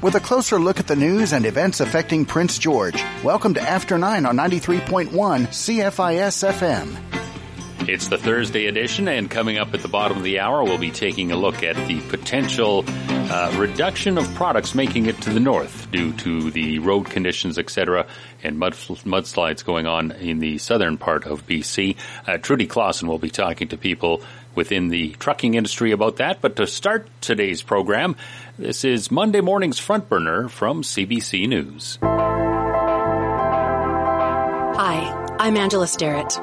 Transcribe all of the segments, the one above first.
with a closer look at the news and events affecting Prince George. Welcome to After 9 on 93.1 CFIS FM. It's the Thursday edition, and coming up at the bottom of the hour, we'll be taking a look at the potential uh, reduction of products making it to the north due to the road conditions, etc., and mud, mudslides going on in the southern part of BC. Uh, Trudy Clausen will be talking to people within the trucking industry about that. But to start today's program, this is Monday morning's front burner from CBC News. Hi, I'm Angela Sterritt.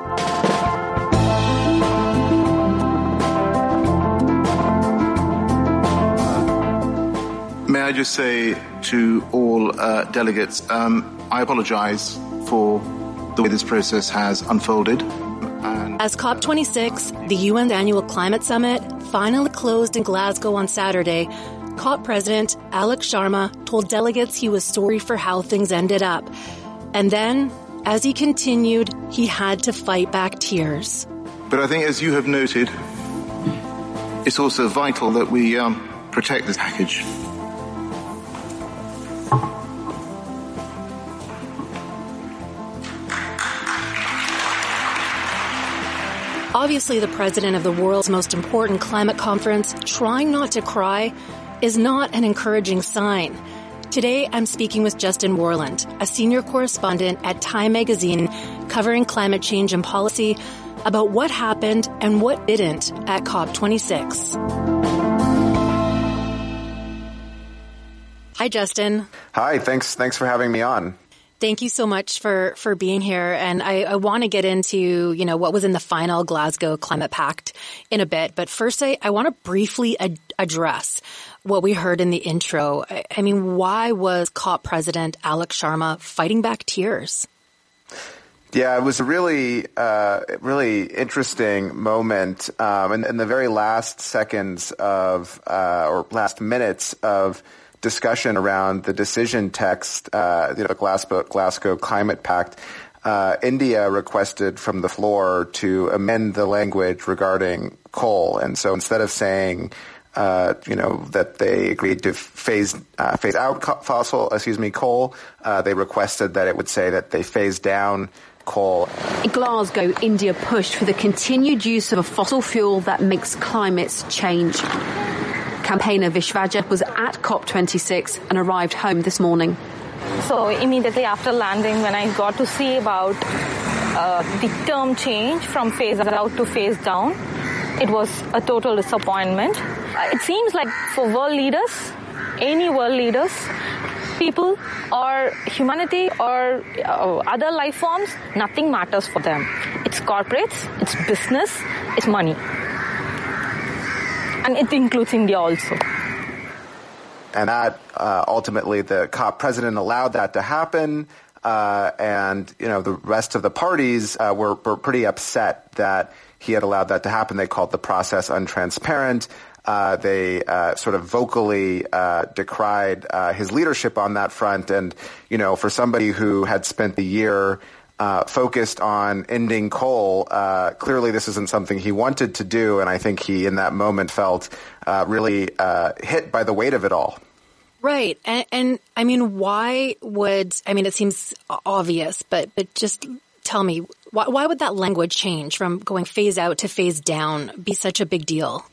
May I just say to all uh, delegates, um, I apologize for the way this process has unfolded. As COP26, the UN's annual climate summit, finally closed in Glasgow on Saturday, COP President Alok Sharma told delegates he was sorry for how things ended up. And then, as he continued, he had to fight back tears. But I think, as you have noted, it's also vital that we um, protect this package. Obviously, the president of the world's most important climate conference trying not to cry is not an encouraging sign. Today, I'm speaking with Justin Worland, a senior correspondent at Time magazine covering climate change and policy about what happened and what didn't at COP26. Hi, Justin. Hi, thanks, thanks for having me on. Thank you so much for, for being here. And I, I want to get into, you know, what was in the final Glasgow Climate Pact in a bit. But first, I, I want to briefly ad- address what we heard in the intro. I, I mean, why was COP President Alok Sharma fighting back tears? Yeah, it was a really, uh, really interesting moment. Um, in, in, the very last seconds of, uh, or last minutes of discussion around the decision text, uh, you know, the Glasgow, Glasgow Climate Pact, uh, India requested from the floor to amend the language regarding coal. And so instead of saying, uh, you know, that they agreed to phase uh, phase out fossil, excuse me, coal, uh, they requested that it would say that they phase down coal. In Glasgow, India pushed for the continued use of a fossil fuel that makes climates change. Campaigner Vishwaja was at COP26 and arrived home this morning. So immediately after landing, when I got to see about uh, the term change from phase out to phase down, it was a total disappointment. It seems like for world leaders, any world leaders, people or humanity or uh, other life forms, nothing matters for them. It's corporates, it's business, it's money and it includes India also. And that uh, ultimately, the COP president allowed that to happen. Uh, and you know the rest of the parties uh, were, were pretty upset that he had allowed that to happen. They called the process untransparent. Uh, they uh, sort of vocally uh, decried uh, his leadership on that front. And you know, for somebody who had spent the year uh, focused on ending coal, uh, clearly this isn't something he wanted to do, and I think he, in that moment, felt uh, really uh, hit by the weight of it all. Right, and, and, I mean, why would I mean? It seems obvious, but but just tell me why, why would that language change from going phase out to phase down be such a big deal?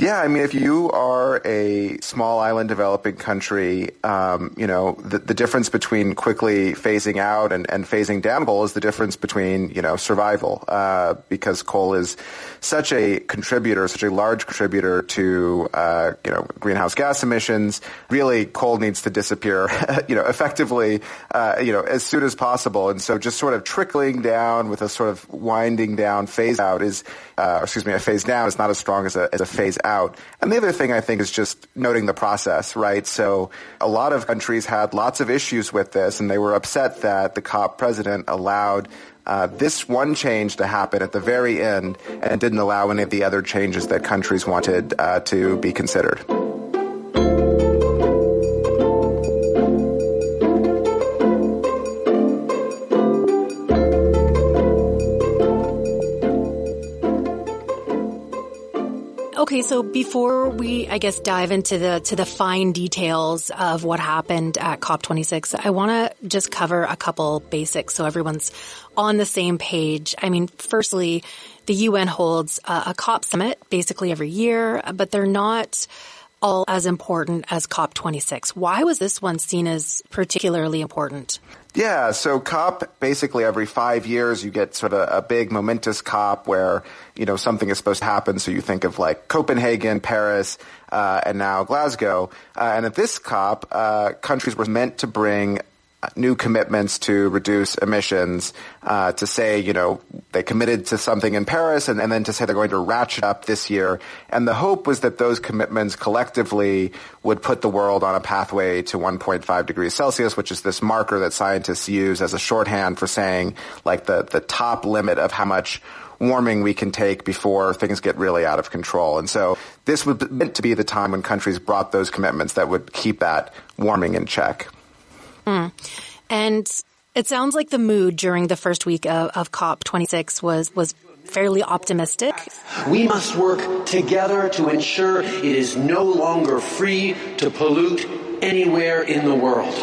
Yeah, I mean, if you are a small island developing country, um, you know, the, the, difference between quickly phasing out and, and, phasing down coal is the difference between, you know, survival, uh, because coal is such a contributor, such a large contributor to, uh, you know, greenhouse gas emissions. Really, coal needs to disappear, you know, effectively, uh, you know, as soon as possible. And so just sort of trickling down with a sort of winding down phase out is, uh, excuse me, a phase down is not as strong as a, as a phase out out. And the other thing I think is just noting the process, right? So a lot of countries had lots of issues with this and they were upset that the COP president allowed uh, this one change to happen at the very end and didn't allow any of the other changes that countries wanted uh, to be considered. Okay, so before we, I guess, dive into the to the fine details of what happened at COP26, I want to just cover a couple basics so everyone's on the same page. I mean, firstly, the UN holds a, a COP summit basically every year, but they're not all as important as COP26. Why was this one seen as particularly important? Yeah, so COP basically every five years you get sort of a big momentous COP where you know something is supposed to happen. So you think of like Copenhagen, Paris, uh, and now Glasgow. Uh, and at this COP, uh, countries were meant to bring new commitments to reduce emissions, uh, to say, you know, they committed to something in Paris and, and, then to say they're going to ratchet up this year. And the hope was that those commitments collectively would put the world on a pathway to 1.5 degrees Celsius, which is this marker that scientists use as a shorthand for saying like the, the top limit of how much warming we can take before things get really out of control. And so this was meant to be the time when countries brought those commitments that would keep that warming in check. Mm. And it sounds like the mood during the first week of, of COP26 was, was fairly optimistic. We must work together to ensure it is no longer free to pollute anywhere in the world.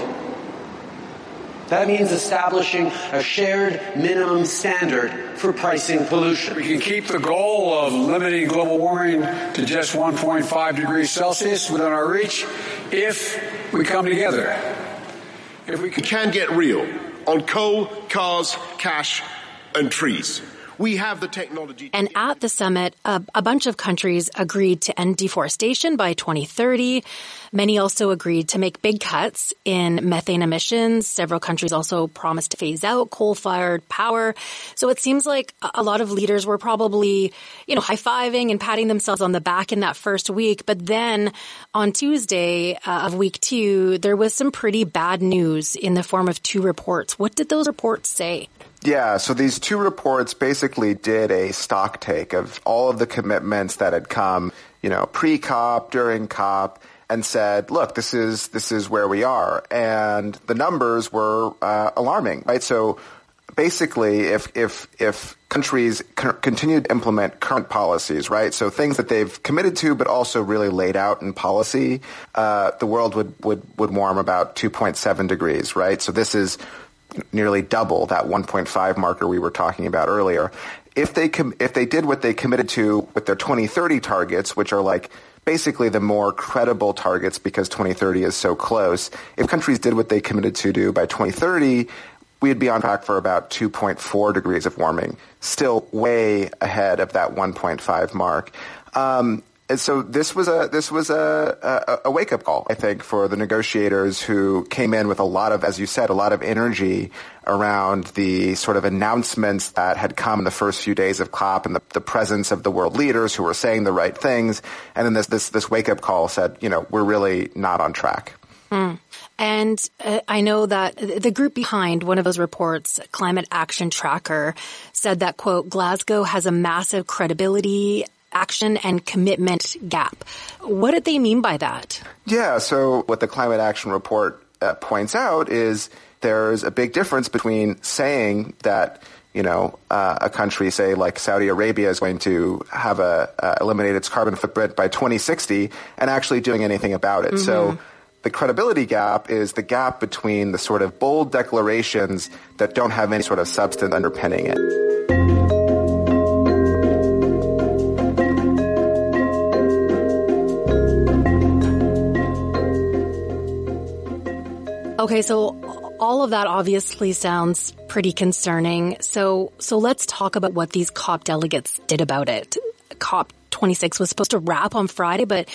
That means establishing a shared minimum standard for pricing pollution. We can keep the goal of limiting global warming to just 1.5 degrees Celsius within our reach if we come together. If we can get real on coal, cars, cash, and trees. We have the technology. And at the summit, a, a, bunch of countries agreed to end deforestation by 2030. Many also agreed to make big cuts in methane emissions. Several countries also promised to phase out coal-fired power. So it seems like a lot of leaders were probably, you know, high-fiving and patting themselves on the back in that first week. But then on Tuesday uh, of week two, there was some pretty bad news in the form of two reports. What did those reports say? Yeah, so these two reports basically did a stock take of all of the commitments that had come, you know, pre-COP, during COP, and said, look, this is, this is where we are. And the numbers were uh, alarming, right? So basically, if, if, if countries continue to implement current policies, right? So things that they've committed to, but also really laid out in policy, uh, the world would, would, would warm about 2.7 degrees, right? So this is nearly double that 1.5 marker we were talking about earlier. If they com- if they did what they committed to with their 2030 targets, which are like basically the more credible targets because 2030 is so close, if countries did what they committed to do by 2030, we'd be on track for about 2.4 degrees of warming, still way ahead of that 1.5 mark. Um, and so this was a this was a, a, a wake up call, I think, for the negotiators who came in with a lot of, as you said, a lot of energy around the sort of announcements that had come in the first few days of COP and the, the presence of the world leaders who were saying the right things. And then this this this wake up call said, you know, we're really not on track. Mm. And uh, I know that the group behind one of those reports, Climate Action Tracker, said that, quote, Glasgow has a massive credibility action and commitment gap. What did they mean by that? Yeah, so what the Climate Action Report uh, points out is there's a big difference between saying that you know, uh, a country, say like Saudi Arabia, is going to have a uh, eliminate its carbon footprint by 2060, and actually doing anything about it. Mm-hmm. So the credibility gap is the gap between the sort of bold declarations that don't have any sort of substance underpinning it. Okay, so all of that obviously sounds pretty concerning. So, so let's talk about what these COP delegates did about it. COP 26 was supposed to wrap on Friday, but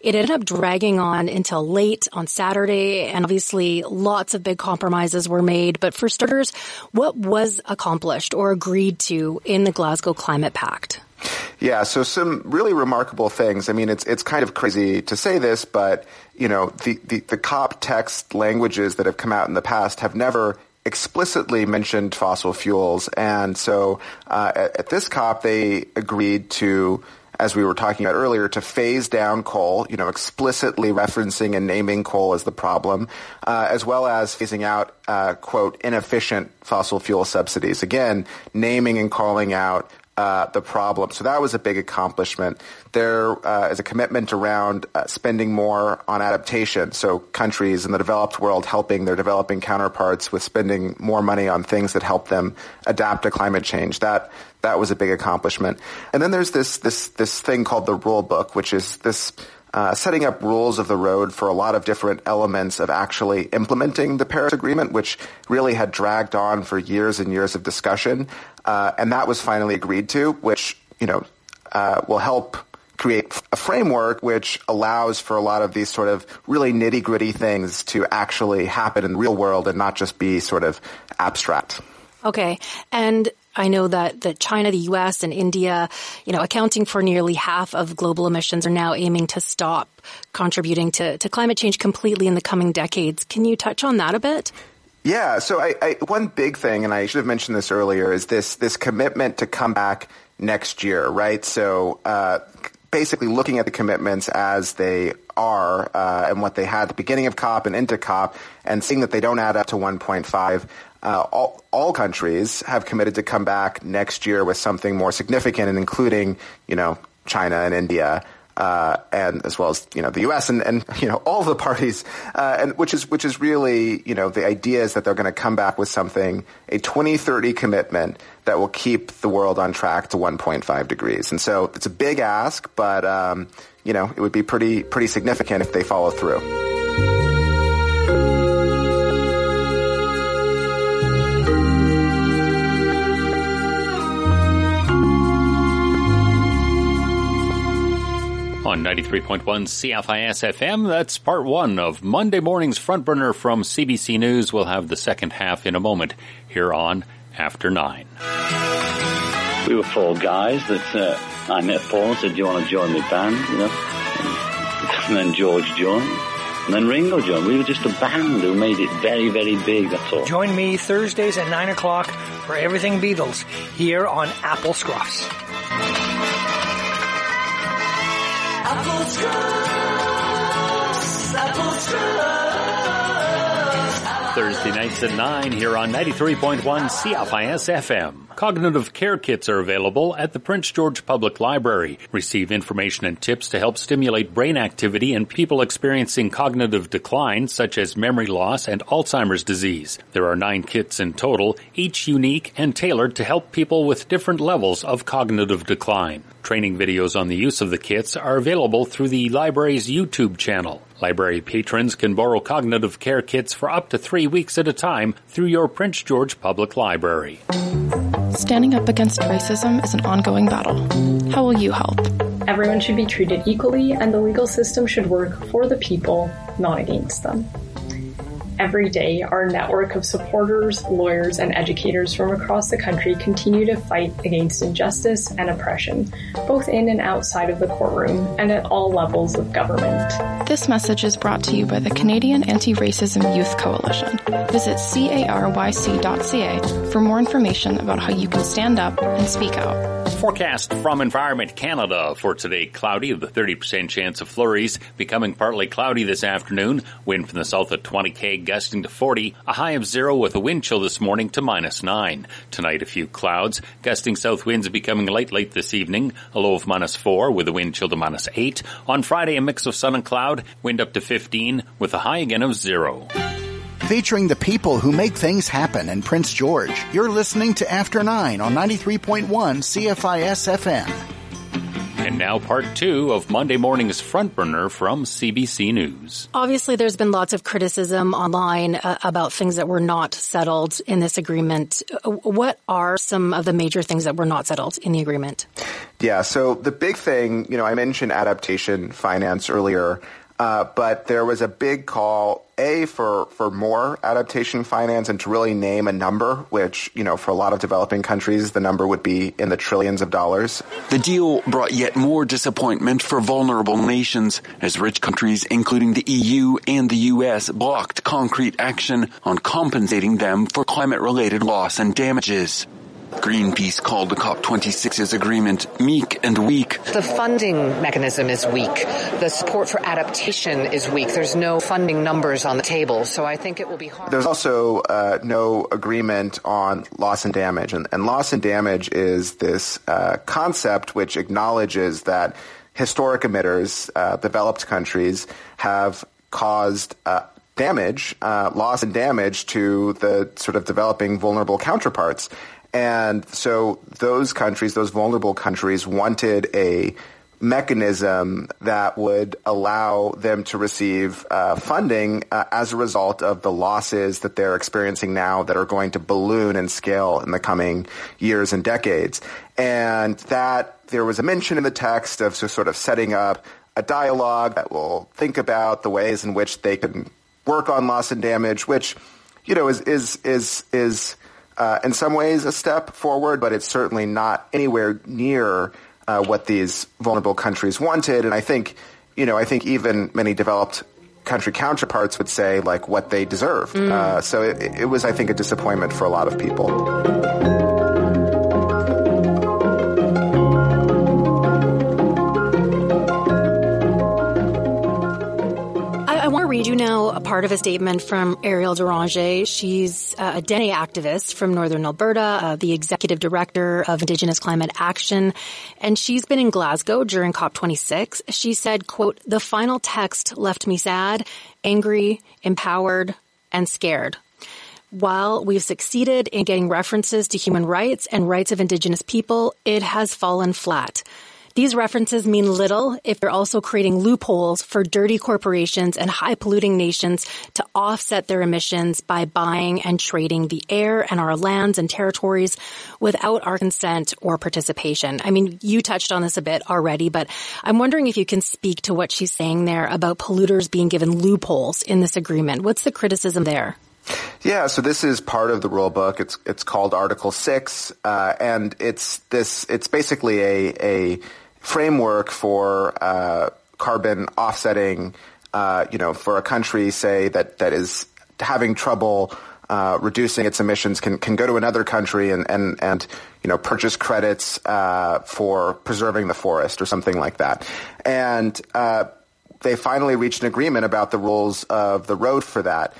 it ended up dragging on until late on Saturday. And obviously lots of big compromises were made. But for starters, what was accomplished or agreed to in the Glasgow Climate Pact? Yeah, so some really remarkable things. I mean, it's it's kind of crazy to say this, but you know, the, the, the COP text languages that have come out in the past have never explicitly mentioned fossil fuels, and so uh, at, at this COP they agreed to as we were talking about earlier, to phase down coal, you know, explicitly referencing and naming coal as the problem, uh, as well as phasing out, uh, quote, inefficient fossil fuel subsidies. Again, naming and calling out uh, the problem. So that was a big accomplishment. There uh, is a commitment around uh, spending more on adaptation. So countries in the developed world helping their developing counterparts with spending more money on things that help them adapt to climate change. That that was a big accomplishment. And then there's this this this thing called the rule book, which is this uh, setting up rules of the road for a lot of different elements of actually implementing the Paris Agreement, which really had dragged on for years and years of discussion. Uh, and that was finally agreed to, which, you know, uh, will help create a framework which allows for a lot of these sort of really nitty gritty things to actually happen in the real world and not just be sort of abstract. Okay. And I know that, that China, the US, and India, you know, accounting for nearly half of global emissions are now aiming to stop contributing to, to climate change completely in the coming decades. Can you touch on that a bit? Yeah. So I, I, one big thing, and I should have mentioned this earlier, is this this commitment to come back next year, right? So uh, basically, looking at the commitments as they are uh, and what they had at the beginning of COP and into COP, and seeing that they don't add up to 1.5 uh, all, all countries have committed to come back next year with something more significant, and including, you know, China and India. Uh, and as well as you know the U.S. and, and you know all the parties, uh, and which is which is really you know the idea is that they're going to come back with something a 2030 commitment that will keep the world on track to 1.5 degrees. And so it's a big ask, but um, you know it would be pretty pretty significant if they follow through. On 93.1 CFIS FM. That's part one of Monday morning's front burner from CBC News. We'll have the second half in a moment here on After Nine. We were four guys that uh, I met Paul and said, do you want to join the band? You know? And then George joined. And then Ringo joined. We were just a band who made it very, very big, that's all. Join me Thursdays at 9 o'clock for Everything Beatles here on Apple Scruffs. Apple Thursday nights at 9 here on 93.1 CFIS FM. Cognitive care kits are available at the Prince George Public Library. Receive information and tips to help stimulate brain activity in people experiencing cognitive decline such as memory loss and Alzheimer's disease. There are nine kits in total, each unique and tailored to help people with different levels of cognitive decline. Training videos on the use of the kits are available through the library's YouTube channel. Library patrons can borrow cognitive care kits for up to three weeks at a time through your Prince George Public Library. Standing up against racism is an ongoing battle. How will you help? Everyone should be treated equally, and the legal system should work for the people, not against them. Every day, our network of supporters, lawyers, and educators from across the country continue to fight against injustice and oppression, both in and outside of the courtroom and at all levels of government. This message is brought to you by the Canadian Anti-Racism Youth Coalition. Visit caryc.ca for more information about how you can stand up and speak out. Forecast from Environment Canada for today cloudy with a 30% chance of flurries, becoming partly cloudy this afternoon. Wind from the south at 20 k gusting to 40, a high of zero with a wind chill this morning to minus 9. Tonight a few clouds, gusting south winds becoming light late this evening, a low of minus 4 with a wind chill to minus 8. On Friday a mix of sun and cloud, wind up to 15 with a high again of 0 featuring the people who make things happen in Prince George. You're listening to After 9 on 93.1 CFIS FM. And now part two of Monday morning's front burner from CBC News. Obviously, there's been lots of criticism online uh, about things that were not settled in this agreement. Uh, what are some of the major things that were not settled in the agreement? Yeah, so the big thing, you know, I mentioned adaptation finance earlier. Uh, but there was a big call, A, for, for more adaptation finance and to really name a number, which, you know, for a lot of developing countries, the number would be in the trillions of dollars. The deal brought yet more disappointment for vulnerable nations as rich countries, including the EU and the US, blocked concrete action on compensating them for climate related loss and damages. Greenpeace called the COP26's agreement meek and weak. The funding mechanism is weak. The support for adaptation is weak. There's no funding numbers on the table, so I think it will be hard. There's also uh, no agreement on loss and damage, and, and loss and damage is this uh, concept which acknowledges that historic emitters, uh, developed countries, have caused uh, damage, uh, loss and damage to the sort of developing vulnerable counterparts. And so those countries, those vulnerable countries wanted a mechanism that would allow them to receive uh, funding uh, as a result of the losses that they're experiencing now that are going to balloon and scale in the coming years and decades. And that there was a mention in the text of sort of setting up a dialogue that will think about the ways in which they can work on loss and damage, which, you know, is, is, is, is, uh, in some ways a step forward, but it's certainly not anywhere near uh, what these vulnerable countries wanted. And I think, you know, I think even many developed country counterparts would say like what they deserved. Mm. Uh, so it, it was, I think, a disappointment for a lot of people. You now a part of a statement from Eriel Deranger. She's uh, a Dene activist from Northern Alberta, uh, the executive director of Indigenous Climate Action, and she's been in Glasgow during COP26. She said, quote, the final text left me sad, angry, empowered, and scared. While we've succeeded in getting references to human rights and rights of Indigenous people, it has fallen flat. These references mean little if they're also creating loopholes for dirty corporations and high polluting nations to offset their emissions by buying and trading the air and our lands and territories without our consent or participation. I mean, you touched on this a bit already, but I'm wondering if you can speak to what she's saying there about polluters being given loopholes in this agreement. What's the criticism there? Yeah, so this is part of the rule book. It's it's called Article Six, uh, and it's this. It's basically a a framework for uh, carbon offsetting. Uh, you know, for a country, say that that is having trouble uh, reducing its emissions, can can go to another country and and and you know purchase credits uh, for preserving the forest or something like that, and uh, they finally reached an agreement about the rules of the road for that.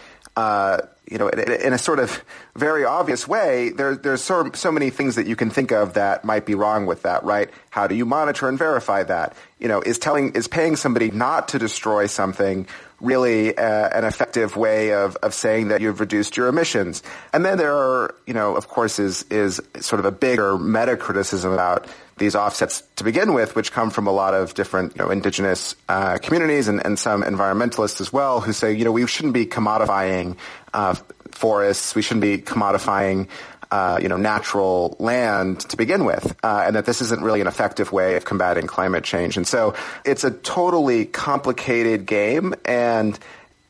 You know, in a sort of very obvious way, there, there's so, so many things that you can think of that might be wrong with that, right? How do you monitor and verify that? You know, is telling, is paying somebody not to destroy something really uh, an effective way of, of saying that you've reduced your emissions? And then there are, you know, of course, is, is sort of a bigger meta criticism about these offsets to begin with, which come from a lot of different, you know, indigenous uh, communities and, and some environmentalists as well, who say, you know, we shouldn't be commodifying uh, forests, we shouldn't be commodifying. Uh, you know, natural land to begin with, uh, and that this isn't really an effective way of combating climate change. And so, it's a totally complicated game, and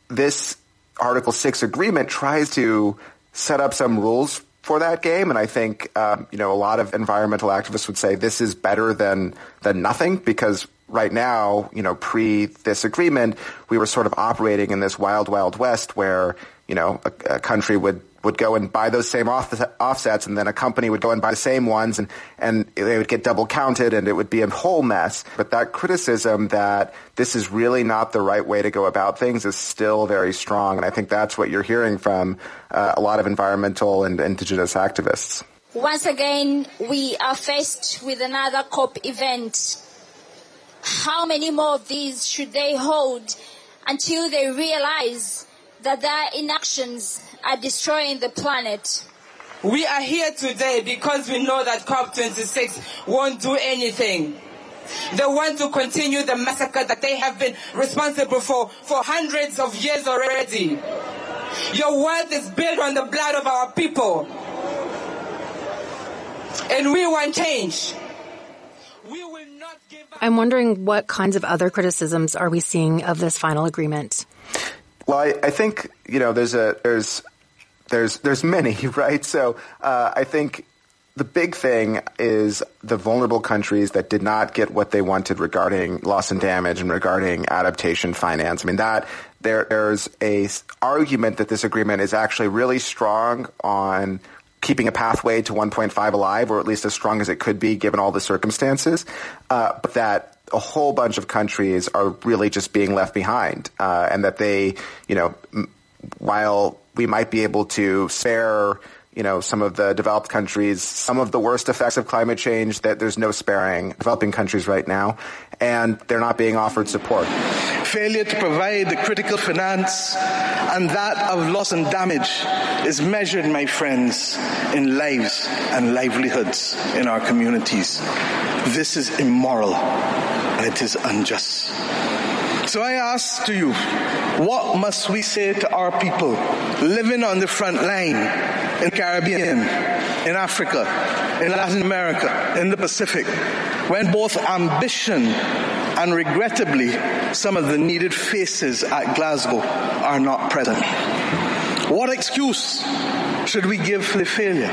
this Article Six agreement tries to set up some rules for that game. And I think, um, you know, a lot of environmental activists would say this is better than, than nothing because right now, you know, pre this agreement, we were sort of operating in this wild, wild west where, you know, a, a country would would go and buy those same off- offsets, and then a company would go and buy the same ones, and, and they would get double counted, and it would be a whole mess. But that criticism that this is really not the right way to go about things is still very strong, and I think that's what you're hearing from uh, a lot of environmental and indigenous activists. Once again, we are faced with another COP event. How many more of these should they hold until they realize that their inactions are destroying the planet. We are here today because we know that COP26 won't do anything. They want to continue the massacre that they have been responsible for for hundreds of years already. Your world is built on the blood of our people. And we want change. We will not give up. I'm wondering what kinds of other criticisms are we seeing of this final agreement? Well, I, I think you know there's a there's there's there's many, right? So uh, I think the big thing is the vulnerable countries that did not get what they wanted regarding loss and damage and regarding adaptation finance. I mean that there there's a argument that this agreement is actually really strong on keeping a pathway to 1.5 alive, or at least as strong as it could be given all the circumstances, uh, but that a whole bunch of countries are really just being left behind, uh, and that they, you know, m- while we might be able to spare you know, some of the developed countries, some of the worst effects of climate change that there's no sparing developing countries right now, and they're not being offered support. Failure to provide the critical finance and that of loss and damage is measured, my friends, in lives and livelihoods in our communities. This is immoral and it is unjust. So I ask to you, what must we say to our people living on the front line in the Caribbean, in Africa, in Latin America, in the Pacific, when both ambition and regrettably some of the needed faces at Glasgow are not present? What excuse should we give for the failure?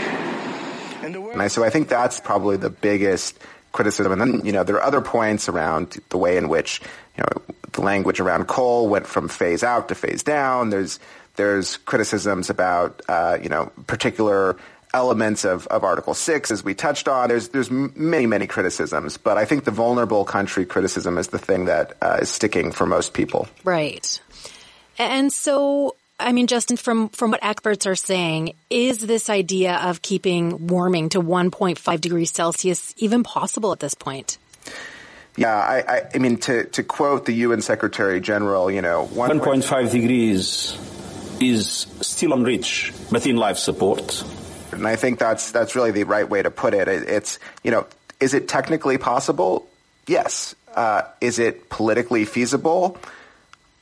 And so I think that's probably the biggest criticism. And then, you know, there are other points around the way in which, you know, the language around coal went from phase out to phase down. There's, there's criticisms about, uh, you know, particular elements of, of Article 6, as we touched on. There's, there's many, many criticisms, but I think the vulnerable country criticism is the thing that uh, is sticking for most people. Right. And so I mean, Justin, from, from what experts are saying, is this idea of keeping warming to 1.5 degrees Celsius even possible at this point? Yeah, I, I, I mean, to, to quote the UN Secretary General, you know, 1.5 degrees is still on reach, but in life support. And I think that's, that's really the right way to put it. it it's, you know, is it technically possible? Yes. Uh, is it politically feasible?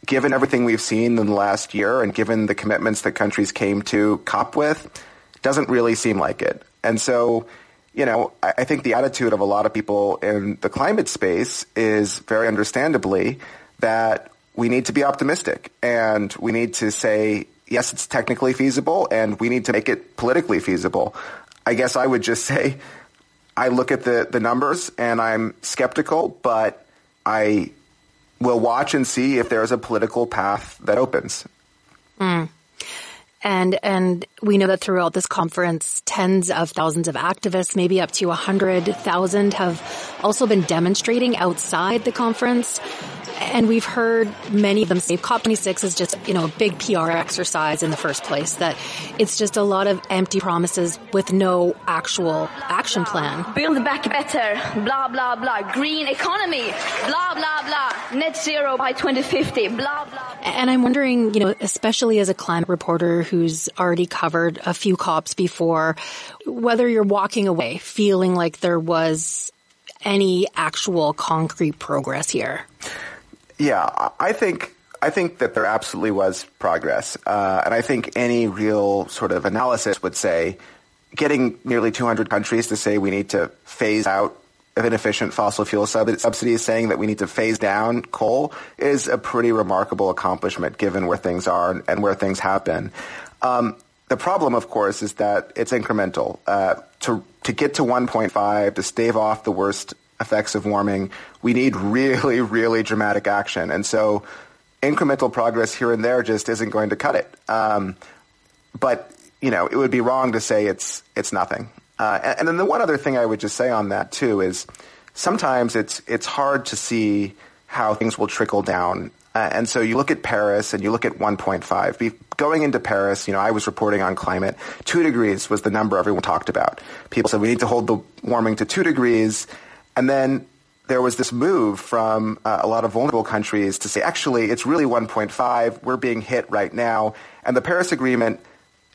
given everything we've seen in the last year and given the commitments that countries came to COP with, doesn't really seem like it. And so, you know, I, think the attitude of a lot of people in the climate space is very understandably that we need to be optimistic and we need to say, yes, it's technically feasible and we need to make it politically feasible. I guess I would just say, I look at the, the numbers and I'm skeptical, but I we'll watch and see if there's a political path that opens. Mm. And and we know that throughout this conference, tens of thousands of activists, maybe up to a hundred thousand, have also been demonstrating outside the conference. And we've heard many of them say COP26 is just, you know, a big PR exercise in the first place, that it's just a lot of empty promises with no actual action plan. Build back better, blah, blah, blah. Green economy, blah, blah, blah. Net zero by 2050, blah, blah. And I'm wondering, you know, especially as a climate reporter who's already covered a few COPs before, whether you're walking away feeling like there was any actual concrete progress here. Yeah, I think I think that there absolutely was progress, uh, and I think any real sort of analysis would say getting nearly 200 countries to say we need to phase out of inefficient fossil fuel subsidies, saying that we need to phase down coal, is a pretty remarkable accomplishment given where things are and where things happen. Um, the problem, of course, is that it's incremental. Uh, to to get to 1.5 to stave off the worst effects of warming, we need really, really dramatic action. And so incremental progress here and there just isn't going to cut it. Um, but, you know, it would be wrong to say it's, it's nothing. Uh, and, then the one other thing I would just say on that too is sometimes it's, it's hard to see how things will trickle down. Uh, and so you look at Paris and you look at 1.5. Be, going into Paris, you know, I was reporting on climate. Two degrees was the number everyone talked about. People said we need to hold the warming to two degrees and then there was this move from uh, a lot of vulnerable countries to say, actually, it's really 1.5. We're being hit right now. And the Paris Agreement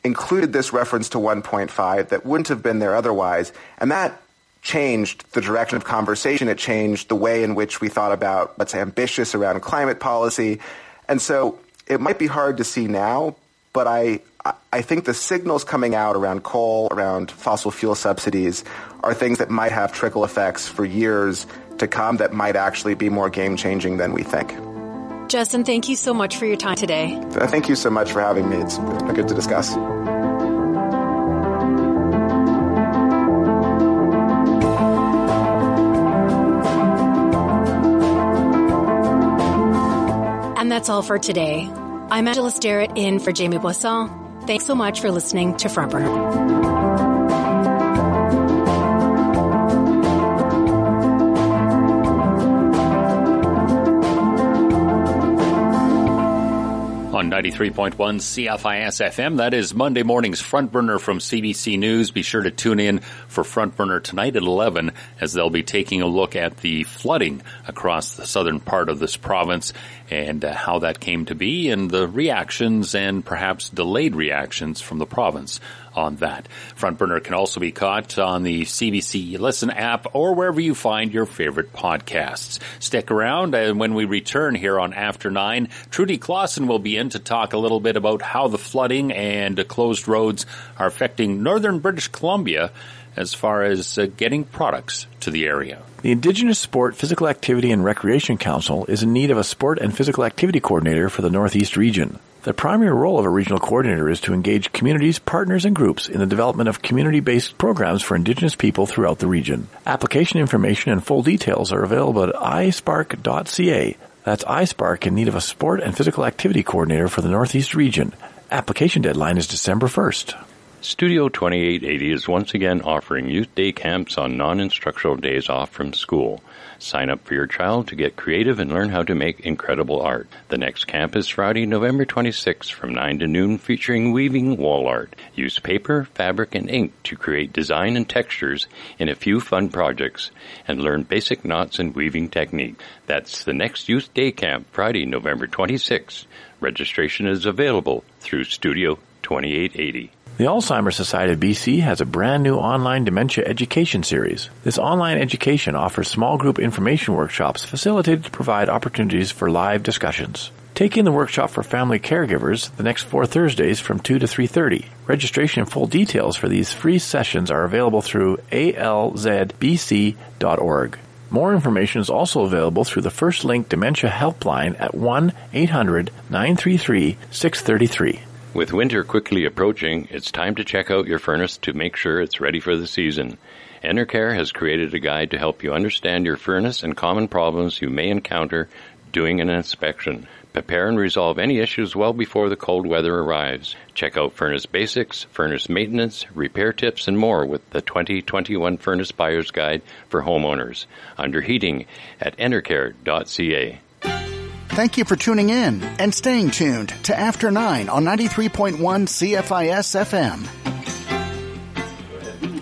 included this reference to 1.5 that wouldn't have been there otherwise. And that changed the direction of conversation. It changed the way in which we thought about what's ambitious around climate policy. And so it might be hard to see now, but I, I think the signals coming out around coal, around fossil fuel subsidies, are things that might have trickle effects for years to come that might actually be more game changing than we think. Justin, thank you so much for your time today. Thank you so much for having me. It's good to discuss. And that's all for today. I'm Angela Sterritt in for Jayme Poisson. Thanks so much for listening to Front Burner. 93.1 CFIS FM. That is Monday morning's Front Burner from CBC News. Be sure to tune in for Front Burner tonight at 11 as they'll be taking a look at the flooding across the southern part of this province and uh, how that came to be and the reactions and perhaps delayed reactions from the province on that. Front Burner can also be caught on the CBC Listen app or wherever you find your favorite podcasts. Stick around and when we return here on After 9, Trudy Clausen will be in to talk a little bit about how the flooding and closed roads are affecting northern British Columbia as far as uh, getting products to the area. The Indigenous Sport Physical Activity and Recreation Council is in need of a sport and physical activity coordinator for the Northeast region. The primary role of a regional coordinator is to engage communities, partners, and groups in the development of community-based programs for Indigenous people throughout the region. Application information and full details are available at isparc.ca. That's ISPARC in need of a sport and physical activity coordinator for the Northeast region. Application deadline is December 1st. Studio 2880 is once again offering youth day camps on non-instructional days off from school. Sign up for your child to get creative and learn how to make incredible art. The next camp is Friday, November 26th from 9 to noon featuring weaving wall art. Use paper, fabric, and ink to create design and textures in a few fun projects and learn basic knots and weaving technique. That's the next youth day camp, Friday, November 26th. Registration is available through Studio 2880. The Alzheimer's Society of BC has a brand new online dementia education series. This online education offers small group information workshops facilitated to provide opportunities for live discussions. Take in the workshop for family caregivers the next four Thursdays from 2 to 3.30. Registration and full details for these free sessions are available through alzbc.org. More information is also available through the First Link Dementia Helpline at 1-800-933-633. With winter quickly approaching, it's time to check out your furnace to make sure it's ready for the season. Enercare has created a guide to help you understand your furnace and common problems you may encounter doing an inspection. Prepare and resolve any issues well before the cold weather arrives. Check out furnace basics, furnace maintenance, repair tips, and more with the 2021 Furnace Buyer's Guide for Homeowners under heating at enercare.ca. Thank you for tuning in and staying tuned to After 9 on 93.1 CFIS FM.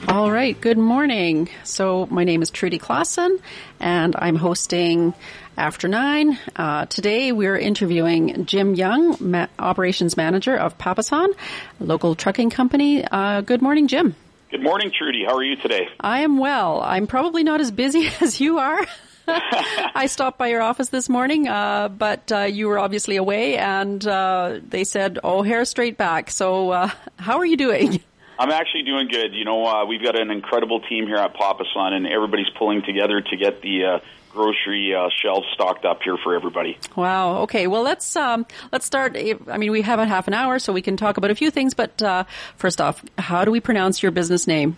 All right, good morning. So, my name is Trudy Clausen, and I'm hosting After Nine. Uh, today, we're interviewing Jim Young, ma- Operations Manager of Papason, a local trucking company. Uh, good morning, Jim. Good morning, Trudy. How are you today? I am well. I'm probably not as busy as you are. I stopped by your office this morning, uh, but uh, you were obviously away, and uh, they said, "Oh, hair straight back." So, uh, how are you doing? I'm actually doing good. You know, uh, we've got an incredible team here at Papason, and everybody's pulling together to get the uh, grocery shelves stocked up here for everybody. Wow. Okay. Well, let's um, let's start. I mean, we have a half an hour, so we can talk about a few things. But first off, how do we pronounce your business name?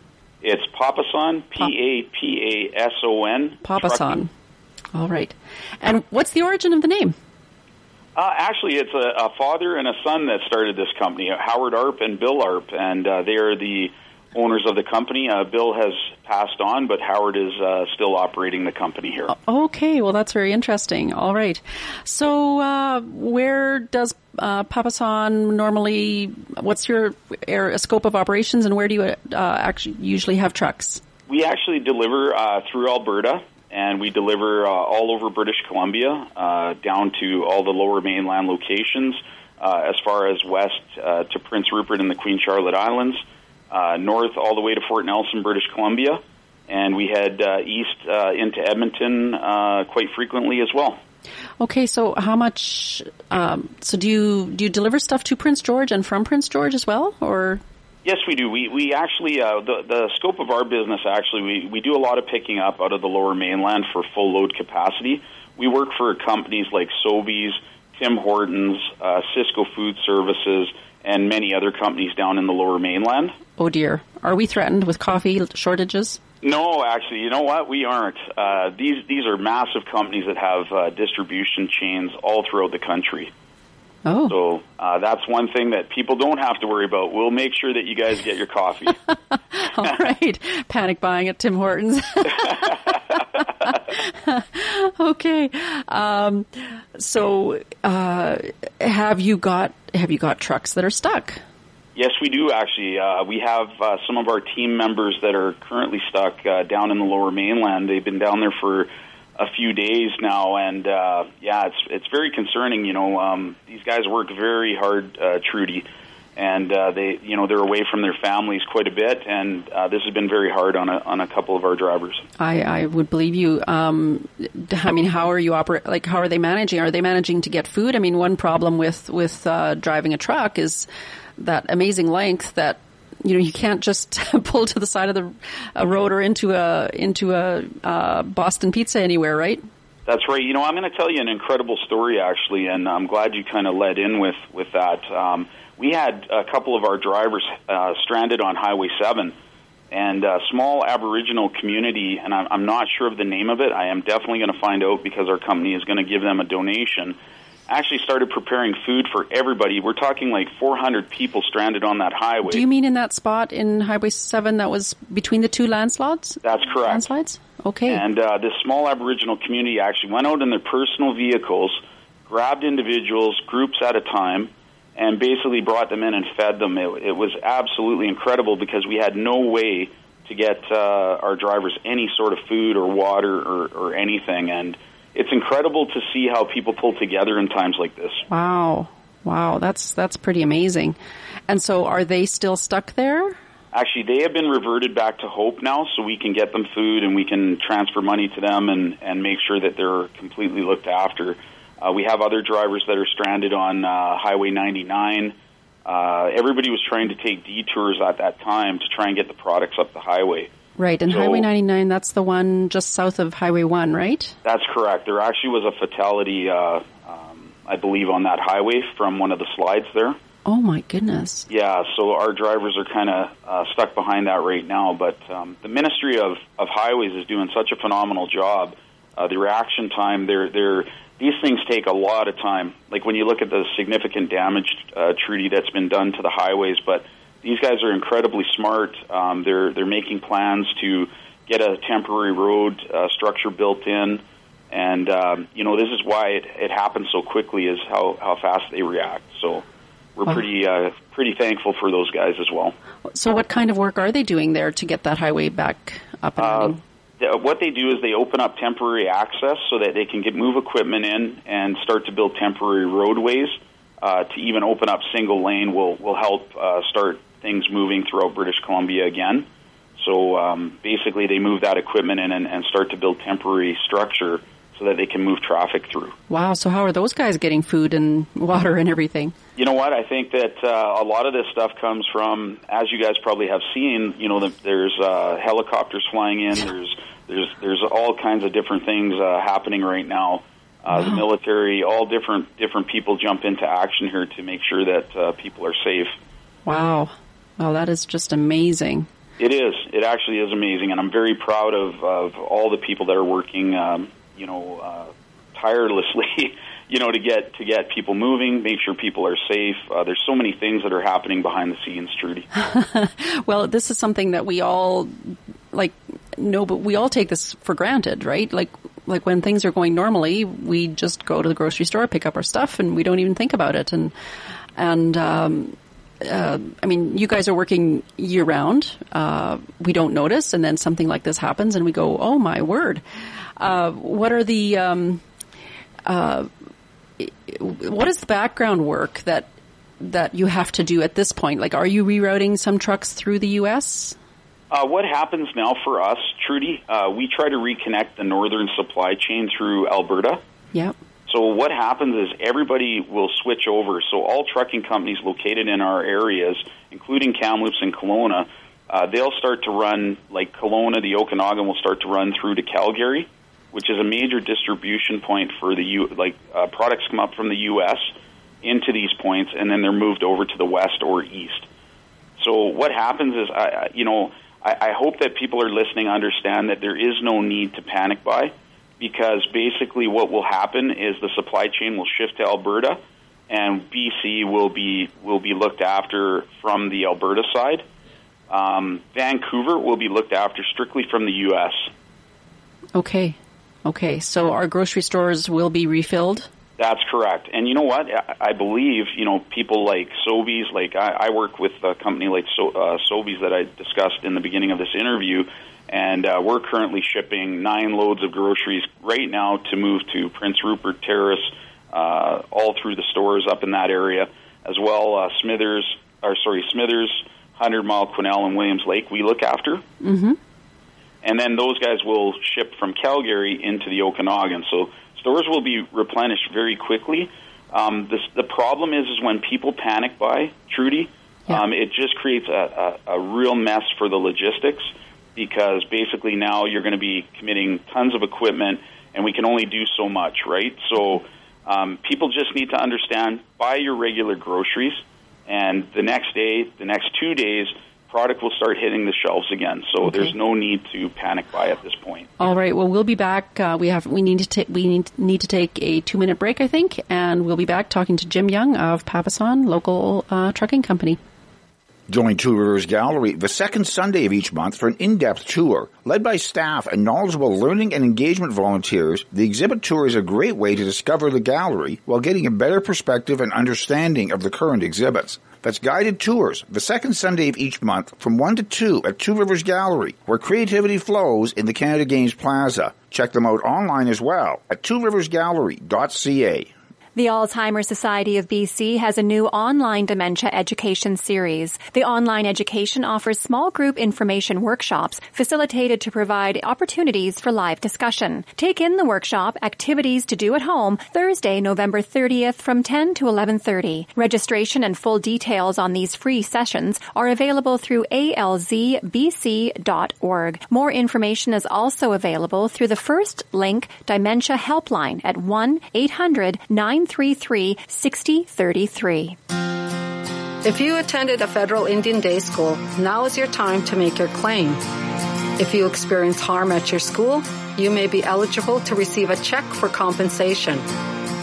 It's Papason, P A P A S O N. Papason. All right. And what's the origin of the name? Uh, actually, it's a, a, father and a son that started this company, Howard Arp and Bill Arp, and uh, they are the owners of the company. Uh, Bill has passed on, but Howard is uh, still operating the company here. Okay, well, that's very interesting. All right. So, uh, where does uh, Papason normally? What's your er, scope of operations, and where do you uh, actually usually have trucks? We actually deliver uh, through Alberta. And we deliver uh, all over British Columbia, down to all the lower mainland locations, as far as west to Prince Rupert and the Queen Charlotte Islands, uh, north all the way to Fort Nelson, British Columbia, and we head uh, east uh, into Edmonton uh, quite frequently as well. Okay, so how much? Um, so do you do you deliver stuff to Prince George and from Prince George as well, or? Yes, we do. We we actually uh, the the scope of our business actually we we do a lot of picking up out of the Lower Mainland for full load capacity. We work for companies like Sobeys, Tim Hortons, uh, Sysco Food Services, and many other companies down in the Lower Mainland. Oh dear, are we threatened with coffee shortages? No, actually, you know what? We aren't. Uh, these these are massive companies that have uh, distribution chains all throughout the country. Oh. So uh, that's one thing that people don't have to worry about. We'll make sure that you guys get your coffee. All right. Panic buying at Tim Hortons. okay. Um, so, uh, have you got have you got trucks that are stuck? Yes, we do actually. Uh, we have uh, some of our team members that are currently stuck uh, down in the Lower Mainland. They've been down there for a few days now, and uh, yeah, it's it's very concerning. You know, um, these guys work very hard, uh, Trudy, and uh, they you know they're away from their families quite a bit, and uh, this has been very hard on a on a couple of our drivers. I, I would believe you. Um, I mean, how are you operate? Like, how are they managing? Are they managing to get food? I mean, one problem with with uh, driving a truck is that amazing length that you know you can't just pull to the side of the road or into a into a uh, Boston Pizza anywhere, right? That's right. You know, I'm going to tell you an incredible story actually, and I'm glad you kind of led in with with that. Um, we had a couple of our drivers uh, stranded on Highway Seven, and a small Aboriginal community, and I'm, I'm not sure of the name of it. I am definitely going to find out because our company is going to give them a donation actually started preparing food for everybody. We're talking like 400 people stranded on that highway. Do you mean in that spot in Highway 7 that was between the two landslides? That's correct. Landslides? Okay. And uh, this small Aboriginal community actually went out in their personal vehicles, grabbed individuals, groups at a time, and basically brought them in and fed them. It, it was absolutely incredible because we had no way to get uh, our drivers any sort of food or water or, or anything. And it's incredible to see how people pull together in times like this. Wow. Wow, that's that's pretty amazing. And so are they still stuck there? Actually, they have been reverted back to Hope now, so we can get them food and we can transfer money to them and, and make sure that they're completely looked after. Uh, we have other drivers that are stranded on uh, Highway 99. Uh, everybody was trying to take detours at that time to try and get the products up the highway. Right, and So- Highway 99, that's the one just south of Highway 1, right? That's correct. There actually was a fatality, uh, um, I believe, on that highway from one of the slides there. Oh my goodness. Yeah, so our drivers are kind of uh, stuck behind that right now. But um, the Ministry of, of Highways is doing such a phenomenal job. Uh, the reaction time, they're, they're, these things take a lot of time. Like when you look at the significant damage uh, treaty that's been done to the highways, but these guys are incredibly smart. Um, they're they're making plans to get a temporary road uh, structure built in, and um, you know this is why it, it happens so quickly is how how fast they react. So we're pretty uh, pretty thankful for those guys as well. So what kind of work are they doing there to get that highway back up and Uh, running? th- what they do is they open up temporary access so that they can get move equipment in and start to build temporary roadways. Uh, to even open up single lane will will help uh, start things moving throughout British Columbia again. So um, basically, they move that equipment in and, and start to build temporary structure so that they can move traffic through. Wow, so how are those guys getting food and water and everything? You know what? I think that uh, a lot of this stuff comes from, as you guys probably have seen. You know, the, there's uh, helicopters flying in. There's there's there's all kinds of different things uh, happening right now. Uh, The military, all different different people jump into action here to make sure that uh, people are safe. Wow. Well, that is just amazing. It is. It actually is amazing, and I'm very proud of of all the people that are working. Um, you know, uh, tirelessly. You know, to get to get people moving, make sure people are safe. Uh, there's so many things that are happening behind the scenes, Trudy. well, this is something that we all like know, but we all take this for granted, right? Like like when things are going normally, we just go to the grocery store, pick up our stuff, and we don't even think about it. And and um, uh, I mean, you guys are working year round. Uh, we don't notice, and then something like this happens, and we go, "Oh my word!" Uh, what are the um, uh, what is the background work that that you have to do at this point? Like, are you rerouting some trucks through the U.S.? Uh, what happens now for us, Trudy? Uh, we try to reconnect the northern supply chain through Alberta. Yep. So what happens is everybody will switch over. So all trucking companies located in our areas, including Kamloops and Kelowna, uh, they'll start to run like Kelowna, the Okanagan will start to run through to Calgary, which is a major distribution point for the U. Like uh, products come up from the U.S. into these points, and then they're moved over to the west or east. So what happens is, I, you know, I, I hope that people are listening understand that there is no need to panic buy, because basically what will happen is the supply chain will shift to Alberta, and BC will be will be looked after from the Alberta side. Um, Vancouver will be looked after strictly from the U.S. Okay. Okay, so our grocery stores will be refilled. That's correct. And you know what? I- believe, you know, people like Sobeys, like I, I work with a company like so, uh, Sobeys that I discussed in the beginning of this interview, and uh, we're currently shipping nine loads of groceries right now to move to Prince Rupert Terrace, uh, all through the stores up in that area, as well uh, Smithers, or sorry, Smithers, 100 Mile, Quesnel, and Williams Lake we look after Mm-hmm. and then those guys will ship from Calgary into the Okanagan. So stores will be replenished very quickly. Um, this, the problem is, is when people panic buy, Trudy, um, it just creates a, a, a real mess for the logistics because basically now you're going to be committing tons of equipment, and we can only do so much, right? So um, people just need to understand: buy your regular groceries, and the next day, the next two days, product will start hitting the shelves again. So Okay. there's no need to panic buy at this point. All right. Well, we'll be back. Uh, we have we need to take we need need to take a two minute break, I think, and we'll be back talking to Jim Young of Papason Local uh, Trucking Company. Join Two Rivers Gallery the second Sunday of each month for an in-depth tour. Led by staff and knowledgeable learning and engagement volunteers, the exhibit tour is a great way to discover the gallery while getting a better perspective and understanding of the current exhibits. That's guided tours the second Sunday of each month from 1 to 2 at Two Rivers Gallery, where creativity flows in the Canada Games Plaza. Check them out online as well at tworiversgallery.ca. The Alzheimer's Society of BC has a new online dementia education series. The online education offers small group information workshops facilitated to provide opportunities for live discussion. Take in the workshop Activities to Do at Home Thursday, November 30th from 10 to 11:30. Registration and full details on these free sessions are available through alzbc.org. More information is also available through the first link Dementia Helpline at 1-800-933-6033. If you attended a federal Indian day school, now is your time to make your claim. If you experience harm at your school, you may be eligible to receive a check for compensation.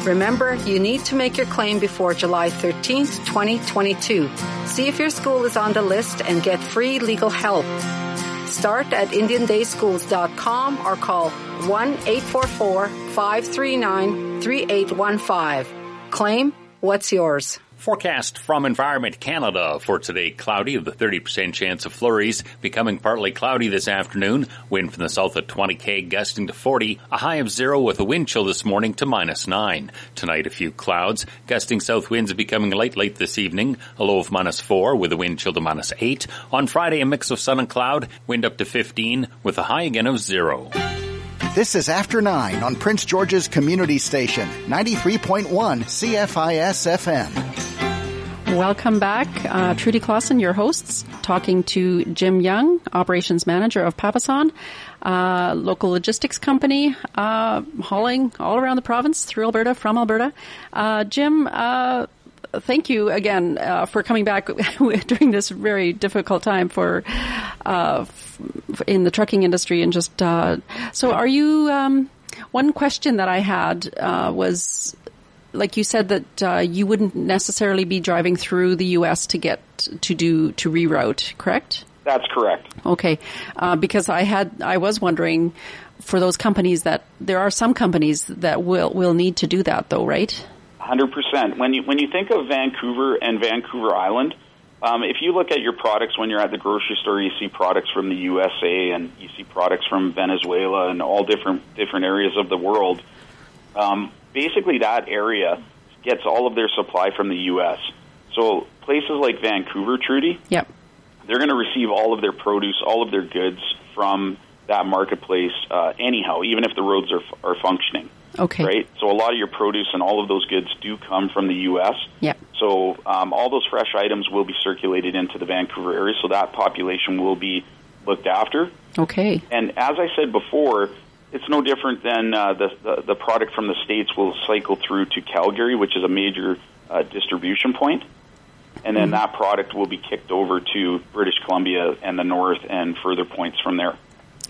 Remember, you need to make your claim before July 13th, 2022. See if your school is on the list and get free legal help. Start at IndianDaySchools.com or call 1-844-539-3815. Claim what's yours. Forecast from Environment Canada for today cloudy with a 30% chance of flurries, becoming partly cloudy this afternoon. Wind from the south at 20 k, gusting to 40. A high of zero with a wind chill this morning to minus 9. Tonight a few clouds, gusting south winds becoming light late this evening. A low of minus 4 with a wind chill to minus 8. On Friday a mix of sun and cloud, wind up to 15 with a high again of zero. This is After 9 on Prince George's Community Station, 93.1 CFIS FM. Welcome back. Uh, Trudy Clausen, your hosts, talking to Jim Young, Operations Manager of Papason, uh, local logistics company, uh, hauling all around the province through Alberta, from Alberta. Uh, Jim, uh, thank you again uh, for coming back during this very difficult time for uh, f- in the trucking industry and just uh, so are you um, one question that I had uh, was like you said that uh, you wouldn't necessarily be driving through the U.S. to get to do to reroute, correct? That's correct. Okay, uh, because I had I was wondering for those companies that there are some companies that will will need to do that though, right? Hundred percent. When you when you think of Vancouver and Vancouver Island, um, if you look at your products when you're at the grocery store, you see products from the USA and you see products from Venezuela and all different different areas of the world. Um, basically, that area gets all of their supply from the U.S. So places like Vancouver, Trudy, Yep. they're going to receive all of their produce, all of their goods from that marketplace uh, anyhow, even if the roads are are functioning. Okay. Right. So a lot of your produce and all of those goods do come from the U.S. Yep. So um, all those fresh items will be circulated into the Vancouver area, so that population will be looked after. Okay. And as I said before, it's no different than uh, the, the the product from the states will cycle through to Calgary, which is a major uh, distribution point, and then that product will be kicked over to British Columbia and the north and further points from there.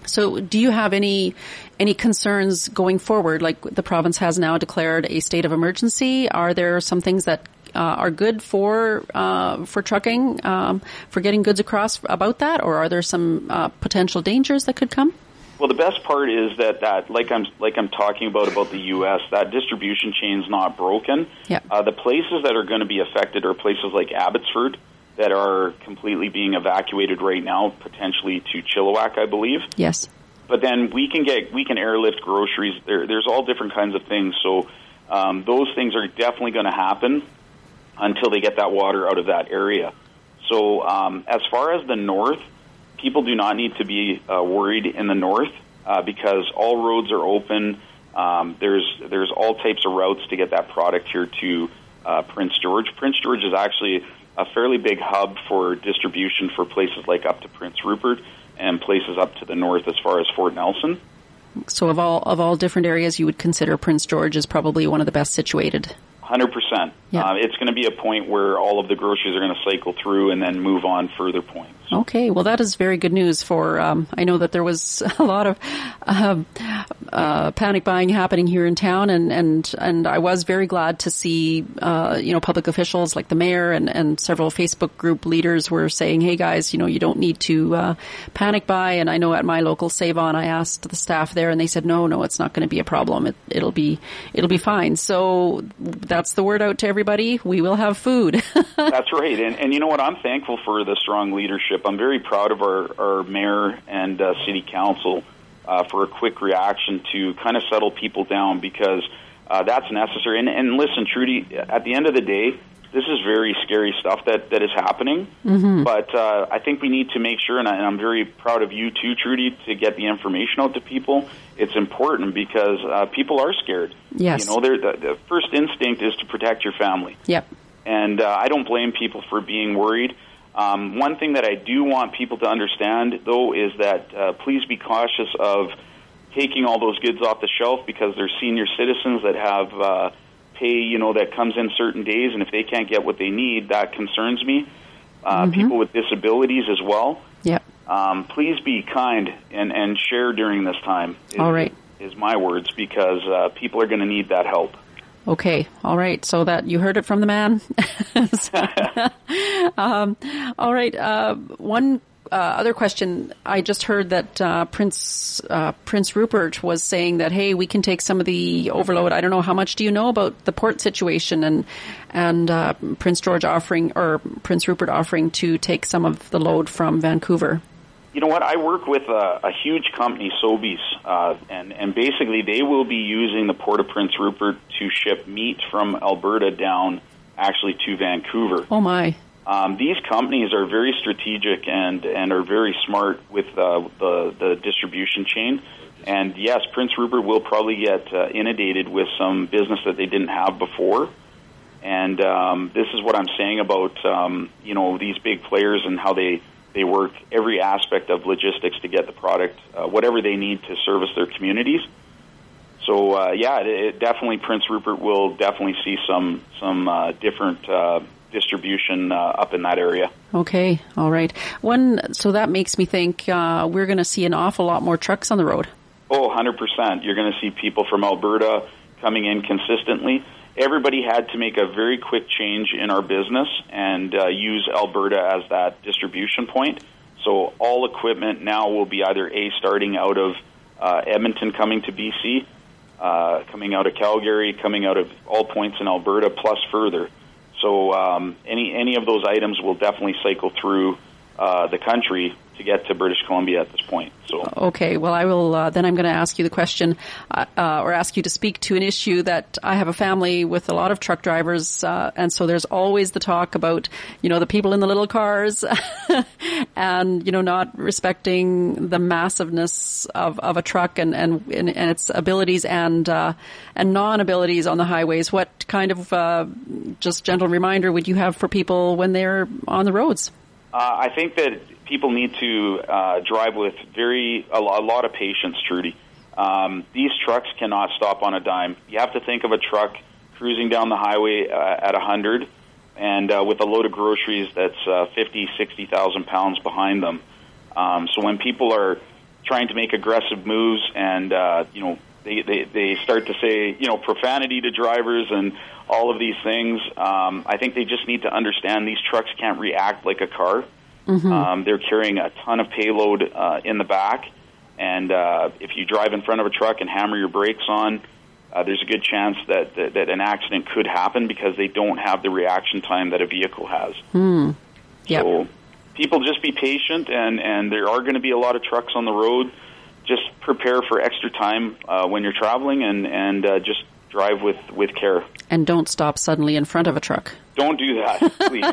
So, do you have any any concerns going forward? Like the province has now declared a state of emergency. Are there some things that uh, are good for uh, for trucking um, for getting goods across about that, or are there some uh, potential dangers that could come? Well, the best part is that that like I'm like I'm talking about about the U.S. That distribution chain's not broken. Yeah. Uh, the places that are going to be affected are places like Abbotsford that are completely being evacuated right now, potentially to Chilliwack, I believe. Yes. But then we can get we can airlift groceries. There, there's all different kinds of things. So um, those things are definitely going to happen until they get that water out of that area. So um, as far as the north, people do not need to be uh, worried in the north uh, because all roads are open. Um, there's there's all types of routes to get that product here to uh, Prince George. Prince George is actually a fairly big hub for distribution for places like up to Prince Rupert and places up to the north as far as Fort Nelson. So of all of all different areas, you would consider Prince George is probably one of the best situated. Hundred percent. Yeah. Uh, it's going to be a point where all of the groceries are going to cycle through and then move on further points. Okay, well, that is very good news for. Um, I know that there was a lot of uh, uh, panic buying happening here in town, and and and I was very glad to see, uh, you know, public officials like the mayor and and several Facebook group leaders were saying, "Hey guys, you know, you don't need to uh, panic buy." And I know at my local Save On, I asked the staff there, and they said, "No, no, it's not going to be a problem. It, it'll be it'll be fine." So that's the word out to everybody. We will have food. That's right, and and you know what? I'm thankful for the strong leadership. I'm very proud of our our mayor and uh, city council uh, for a quick reaction to kind of settle people down because uh, that's necessary. And, and listen, Trudy, at the end of the day, this is very scary stuff that that is happening. Mm-hmm. But uh, I think we need to make sure, and, I, and I'm very proud of you too, Trudy, to get the information out to people. It's important because uh, people are scared. Yes. You know, they're- the, the first instinct is to protect your family Yep. and uh, I don't blame people for being worried. Um, one thing that I do want people to understand, though, is that uh, please be cautious of taking all those goods off the shelf because there's senior citizens that have uh, pay, you know, that comes in certain days, and if they can't get what they need, that concerns me. Uh, Mhm. People with disabilities as well. Yep. Um, please be kind and, and share during this time. Is, All right. Is my words because uh, people are going to need that help. Okay, all right. So that you heard it from the man. um, all right. Uh, one uh, other question. I just heard that uh, Prince uh, Prince Rupert was saying that hey, we can take some of the overload. I don't know how much do you know about the port situation and and uh, Prince George offering or Prince Rupert offering to take some of the load from Vancouver. You know what? I work with a, a huge company, Sobeys, uh, and and basically they will be using the Port of Prince Rupert to ship meat from Alberta down actually to Vancouver. Oh my. Um, these companies are very strategic and and are very smart with uh, the the distribution chain. And yes, Prince Rupert will probably get uh, inundated with some business that they didn't have before. And um, this is what I'm saying about um, you know these big players and how they they work every aspect of logistics to get the product uh, whatever they need to service their communities. So uh, yeah, it, it definitely Prince Rupert will definitely see some some uh, different uh, distribution uh, up in that area. Okay, all right. One. So that makes me think uh, we're going to see an awful lot more trucks on the road. Oh, 100%. You're going to see people from Alberta coming in consistently. Everybody had to make a very quick change in our business and uh, use Alberta as that distribution point. So all equipment now will be either A, starting out of uh, Edmonton coming to BC, uh, coming out of Calgary, coming out of all points in Alberta, plus further. So um, any any of those items will definitely cycle through uh, the country to get to British Columbia at this point. So Okay, well, I will. Uh, then I'm going to ask you the question, uh, uh, or ask you to speak to an issue that I have a family with a lot of truck drivers, uh, and so there's always the talk about, you know, the people in the little cars, and you know, not respecting the massiveness of, of a truck and, and and its abilities and uh, and non-abilities on the highways. What kind of just gentle reminder would you have for people when they're on the roads? Uh, I think that people need to uh, drive with very a, a lot of patience, Trudy. Um, these trucks cannot stop on a dime. You have to think of a truck cruising down the highway uh, at 100 and uh, with a load of groceries that's uh, 50, 60,000 pounds behind them. Um, so when people are trying to make aggressive moves and, uh, you know, they, they, they start to say, you know, profanity to drivers and all of these things, um, I think they just need to understand these trucks can't react like a car. Mm-hmm. Um, they're carrying a ton of payload uh, in the back, And uh, if you drive in front of a truck and hammer your brakes on, uh, there's a good chance that, that that an accident could happen because they don't have the reaction time that a vehicle has. Hmm. Yep. So people just be patient, and and there are going to be a lot of trucks on the road. Just prepare for extra time uh, when you're traveling, and and uh, just drive with with care. And don't stop suddenly in front of a truck. Don't do that, please.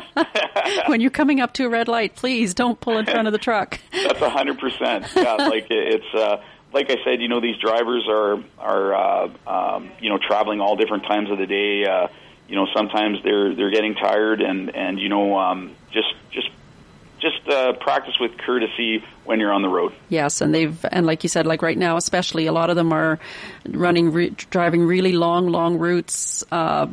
when you're coming up to a red light, please don't pull in front of the truck. That's a hundred percent. Yeah, like it's. Uh, like I said, you know, these drivers are are uh, um, you know traveling all different times of the day. Uh, you know, sometimes they're they're getting tired, and and you know, um, just just just uh, practice with courtesy when you're on the road. Yes, and they've and like you said, like right now, especially a lot of them are running, re- driving really long, long routes. Uh,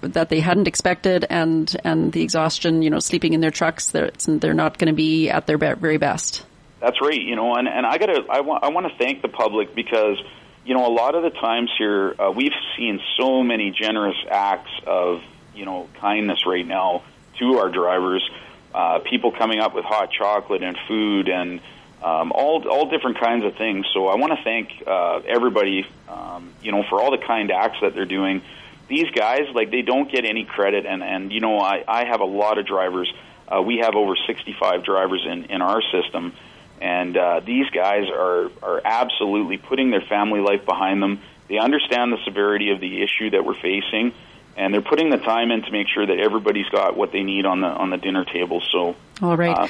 that they hadn't expected, and and the exhaustion, you know, sleeping in their trucks, they're they're not going to be at their be- very best. That's right, you know, and and I gotta I want I want to thank the public because you know a lot of the times here uh, we've seen so many generous acts of you know kindness right now to our drivers, uh, people coming up with hot chocolate and food and um, all all different kinds of things. So I want to thank uh, everybody, um, you know, for all the kind acts that they're doing. These guys, like, they don't get any credit, and and you know, I I have a lot of drivers. Uh, we have over 65 drivers in in our system and uh, these guys are are absolutely putting their family life behind them. They understand the severity of the issue that we're facing, and they're putting the time in to make sure that everybody's got what they need on the on the dinner table. So, all right. Uh,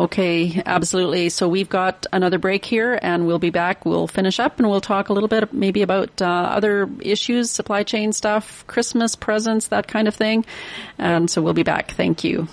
Okay, absolutely. So we've got another break here and we'll be back. We'll finish up and we'll talk a little bit maybe about uh, other issues, supply chain stuff, Christmas presents, that kind of thing. And so we'll be back. Thank you.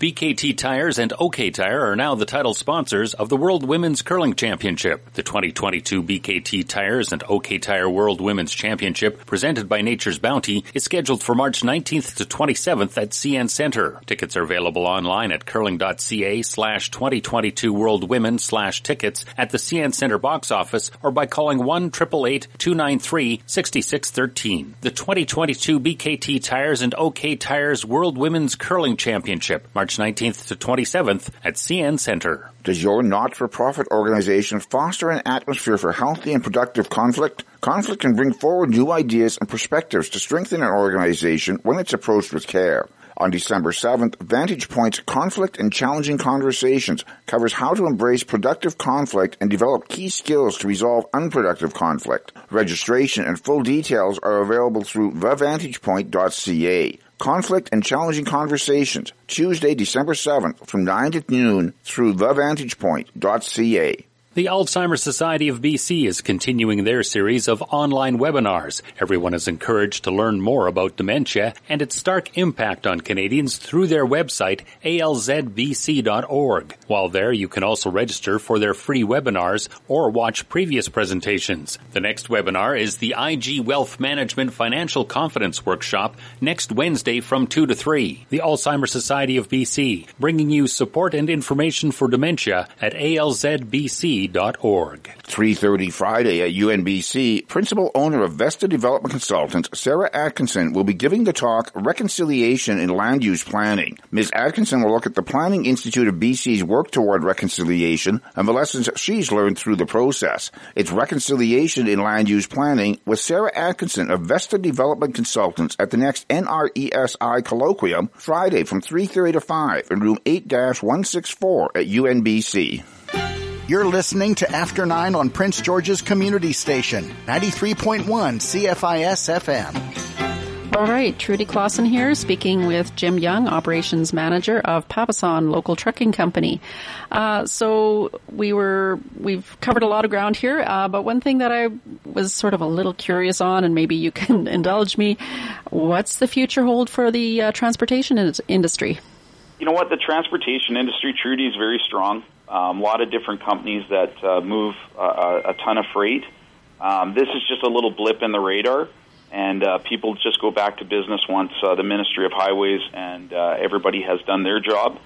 BKT Tires and OK Tire are now the title sponsors of the World Women's Curling Championship. The 2022 BKT Tires and OK Tire World Women's Championship, presented by Nature's Bounty, is scheduled for March 19th to 27th at CN Center. Tickets are available online at curling.ca slash 2022 World Women slash tickets at the CN Center box office or by calling 1-888-293-6613. The 2022 BKT Tires and OK Tires World Women's Curling Championship, March 19th to 27th at CN Center. Does your not-for-profit organization foster an atmosphere for healthy and productive conflict? Conflict can bring forward new ideas and perspectives to strengthen an organization when it's approached with care. On December 7th, Vantage Point's Conflict and Challenging Conversations covers how to embrace productive conflict and develop key skills to resolve unproductive conflict. Registration and full details are available through thevantagepoint.ca. Conflict and Challenging Conversations, Tuesday, December 7th from 9 to noon through thevantagepoint.ca. The Alzheimer's Society of BC is continuing their series of online webinars. Everyone is encouraged to learn more about dementia and its stark impact on Canadians through their website, alzbc.org. While there, you can also register for their free webinars or watch previous presentations. The next webinar is the IG Wealth Management Financial Confidence Workshop next Wednesday from 2 to 3. The Alzheimer's Society of BC, bringing you support and information for dementia at alzbc.org. 3.30 Friday at UNBC, principal owner of Vesta Development Consultants, Sarah Atkinson, will be giving the talk Reconciliation in Land Use Planning. Ms. Atkinson will look at the Planning Institute of BC's work toward reconciliation and the lessons she's learned through the process. It's Reconciliation in Land Use Planning with Sarah Atkinson of Vesta Development Consultants at the next NRESI colloquium Friday from 3.30 to 5 in room 8-164 at UNBC. You're listening to After 9 on Prince George's Community Station, 93.1 CFIS FM. All right, Trudy Clausen here, speaking with Jim Young, Operations Manager of Papason Local Trucking Company. Uh, so we were we've covered a lot of ground here, uh, but one thing that I was sort of a little curious on, and maybe you can indulge me, what's the future hold for the uh, transportation in- industry? You know what? The transportation industry, Trudy, is very strong. Um, a lot of different companies that uh, move uh, a ton of freight. Um, this is just a little blip in the radar, and uh, people just go back to business once uh, the Ministry of Highways and uh, everybody has done their job.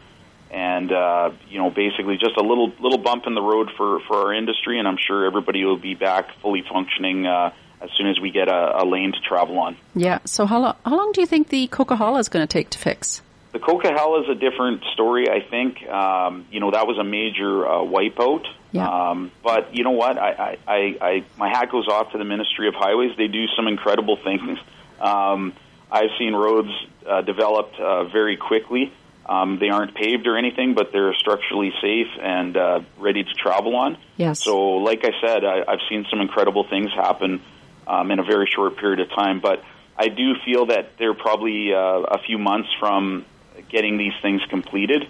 And uh, you know, basically, just a little little bump in the road for for our industry, and I'm sure everybody will be back fully functioning uh, as soon as we get a, a lane to travel on. Yeah. So how, lo- how long do you think the Coquihalla is going to take to fix? The Coquihalla is a different story. I think um, you know that was a major uh, wipeout. Yeah. Um, but you know what? I, I, I, I my hat goes off to the Ministry of Highways. They do some incredible things. Um, I've seen roads uh, developed uh, very quickly. Um, they aren't paved or anything, but they're structurally safe and uh, ready to travel on. Yes. So, like I said, I, I've seen some incredible things happen um, in a very short period of time. But I do feel that they're probably uh, a few months from getting these things completed,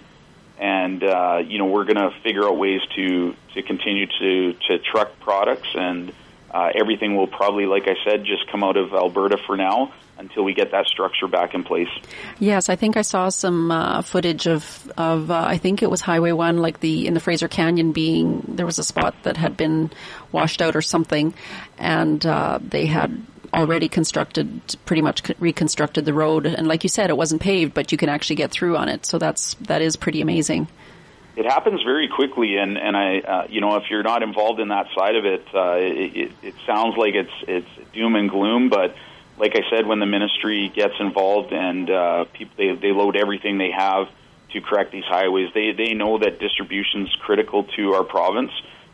and uh, you know we're going to figure out ways to to continue to to truck products, and uh, everything will probably, like I said, just come out of Alberta for now until we get that structure back in place. Yes, I think I saw some uh, footage of of uh, I think it was Highway One, like the in the Fraser Canyon being there was a spot that had been washed out or something, and uh, they had already constructed pretty much reconstructed the road. And like you said it wasn't paved but you can actually get through on it. So that's that is pretty amazing. It happens very quickly. And and i uh, you know if you're not involved in that side of it, uh, it it it sounds like it's it's doom and gloom. But like i said when the ministry gets involved and uh people they they load everything they have to correct these highways they they know that distribution is critical to our province.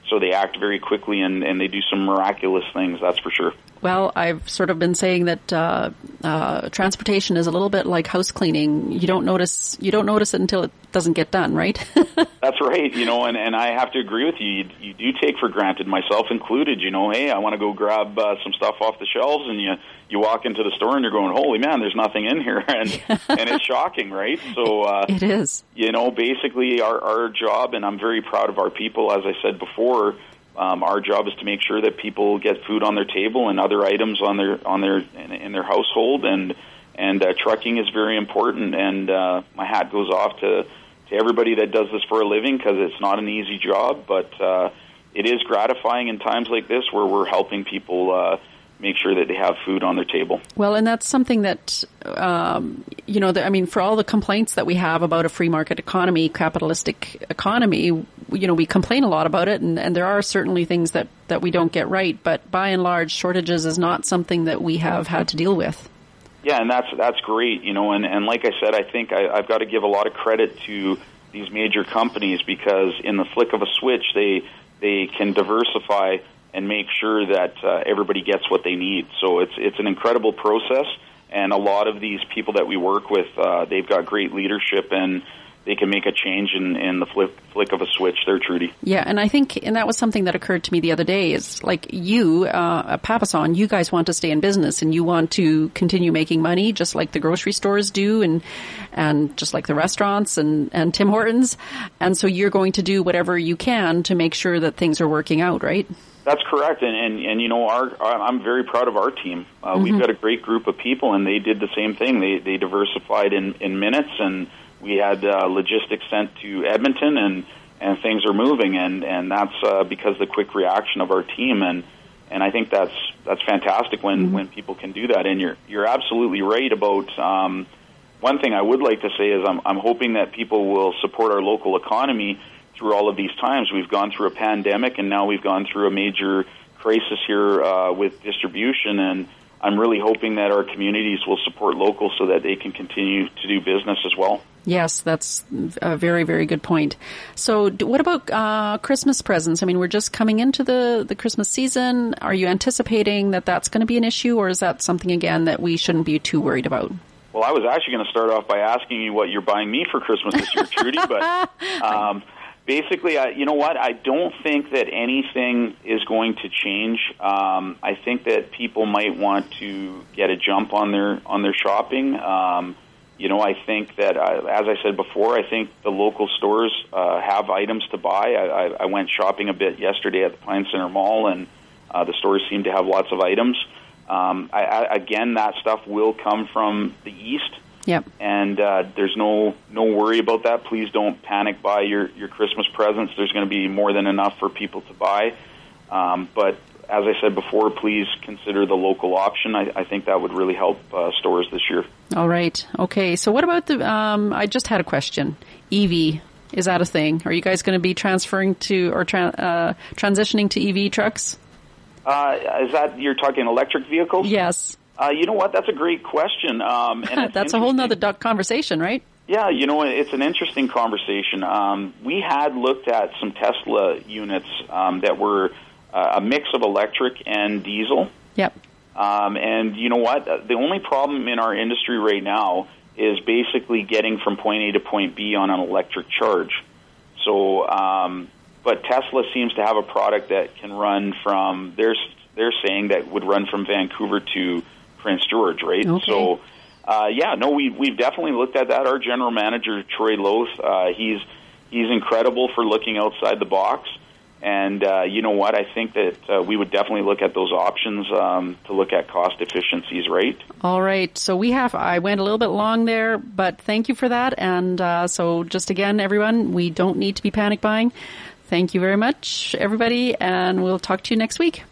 So they act very quickly and, and they do some miraculous things that's for sure well, I've sort of been saying that uh, uh, transportation is a little bit like house cleaning. You don't notice you don't notice it until it doesn't get done, right? That's right. You know, and, and I have to agree with you. you. You do take for granted, myself included. You know, hey, I want to go grab uh, some stuff off the shelves, and you you walk into the store and you're going, holy man, there's nothing in here, and and it's shocking, right? So uh, it is. You know, basically our our job, and I'm very proud of our people, as I said before um, our job is to make sure that people get food on their table and other items on their on their in, in their household, and and uh, trucking is very important. And uh, my hat goes off to to everybody that does this for a living because it's not an easy job, but uh, it is gratifying in times like this where we're helping people. Uh, make sure that they have food on their table. Well, and that's something that, um, you know, the, I mean, for all the complaints that we have about a free market economy, capitalistic economy, you know, we complain a lot about it, and, and there are certainly things that, that we don't get right, but by and large, shortages is not something that we have had to deal with. Yeah, and that's that's great, you know, and, and like I said, I think I, I've got to give a lot of credit to these major companies because in the flick of a switch, they they can diversify and make sure that uh, everybody gets what they need. So it's it's an incredible process, and a lot of these people that we work with, uh, they've got great leadership and they can make a change in, in the flick, flick of a switch there, Trudy. Yeah, and I think, and that was something that occurred to me the other day, is like you, uh, Papason, you guys want to stay in business and you want to continue making money just like the grocery stores do and, and just like the restaurants and, and Tim Hortons. And so you're going to do whatever you can to make sure that things are working out, right? That's correct, and and, and you know, our, I'm very proud of our team. Uh, mm-hmm. We've got a great group of people, and they did the same thing. They they diversified in in minutes, and we had uh, logistics sent to Edmonton, and and things are moving, and and that's uh, because the quick reaction of our team, and and I think that's that's fantastic when mm-hmm. when people can do that. And you're you're absolutely right about. Um, one thing I would like to say is I'm, I'm hoping that people will support our local economy through all of these times. We've gone through a pandemic, and now we've gone through a major crisis here uh, with distribution. And I'm really hoping that our communities will support local so that they can continue to do business as well. Yes, that's a very, very good point. So, what about uh, Christmas presents? I mean, we're just coming into the, the Christmas season. Are you anticipating that that's going to be an issue, or is that something, again, that we shouldn't be too worried about? Well, I was actually going to start off by asking you what you're buying me for Christmas this year, Trudy, but um, basically, I, you know what? I don't think that anything is going to change. Um, I think that people might want to get a jump on their on their shopping. Um, you know, I think that, uh, as I said before, I think the local stores uh, have items to buy. I, I, I went shopping a bit yesterday at the Pine Center Mall, and uh, the stores seem to have lots of items. Um, I, I, again, that stuff will come from the east. Yep. And uh, there's no no worry about that. Please don't panic buy your your Christmas presents. There's going to be more than enough for people to buy. Um, but as I said before, please consider the local option. I, I think that would really help uh, stores this year. All right. Okay. So what about the? Um, I just had a question. EV is that a thing? Are you guys going to be transferring to or tra- uh, transitioning to EV trucks? Uh, is that you're talking electric vehicles? Yes. Uh, you know what? That's a great question. Um, and That's a whole nother conversation, right? Yeah, you know, it's an interesting conversation. Um, we had looked at some Tesla units um, that were uh, a mix of electric and diesel. Yep. Um, and you know what? The only problem in our industry right now is basically getting from point A to point B on an electric charge. So, um, but Tesla seems to have a product that can run from they're they're saying that would run from Vancouver to Prince George, right? Okay. So, uh, yeah, no, we we've definitely looked at that. Our general manager Troy Loth, uh, he's he's incredible for looking outside the box. And uh, you know what? I think that uh, we would definitely look at those options um, to look at cost efficiencies, right? All right. So we have, I went a little bit long there, but thank you for that. And uh, so just again, everyone, we don't need to be panic buying. Thank you very much, everybody, and we'll talk to you next week.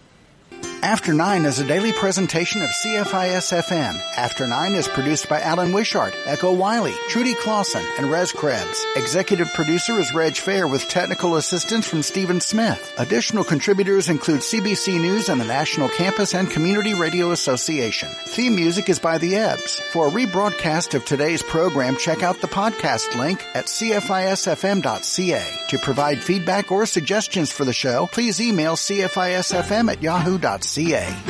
After Nine is a daily presentation of CFIS FM. After Nine is produced by Alan Wishart, Echo Wiley, Trudy Clausen, and Rez Krebs. Executive producer is Reg Fair with technical assistance from Stephen Smith. Additional contributors include CBC News and the National Campus and Community Radio Association. Theme music is by The Ebbs. For a rebroadcast of today's program, check out the podcast link at cfisfm.ca. To provide feedback or suggestions for the show, please email cfisfm at yahoo.ca ca.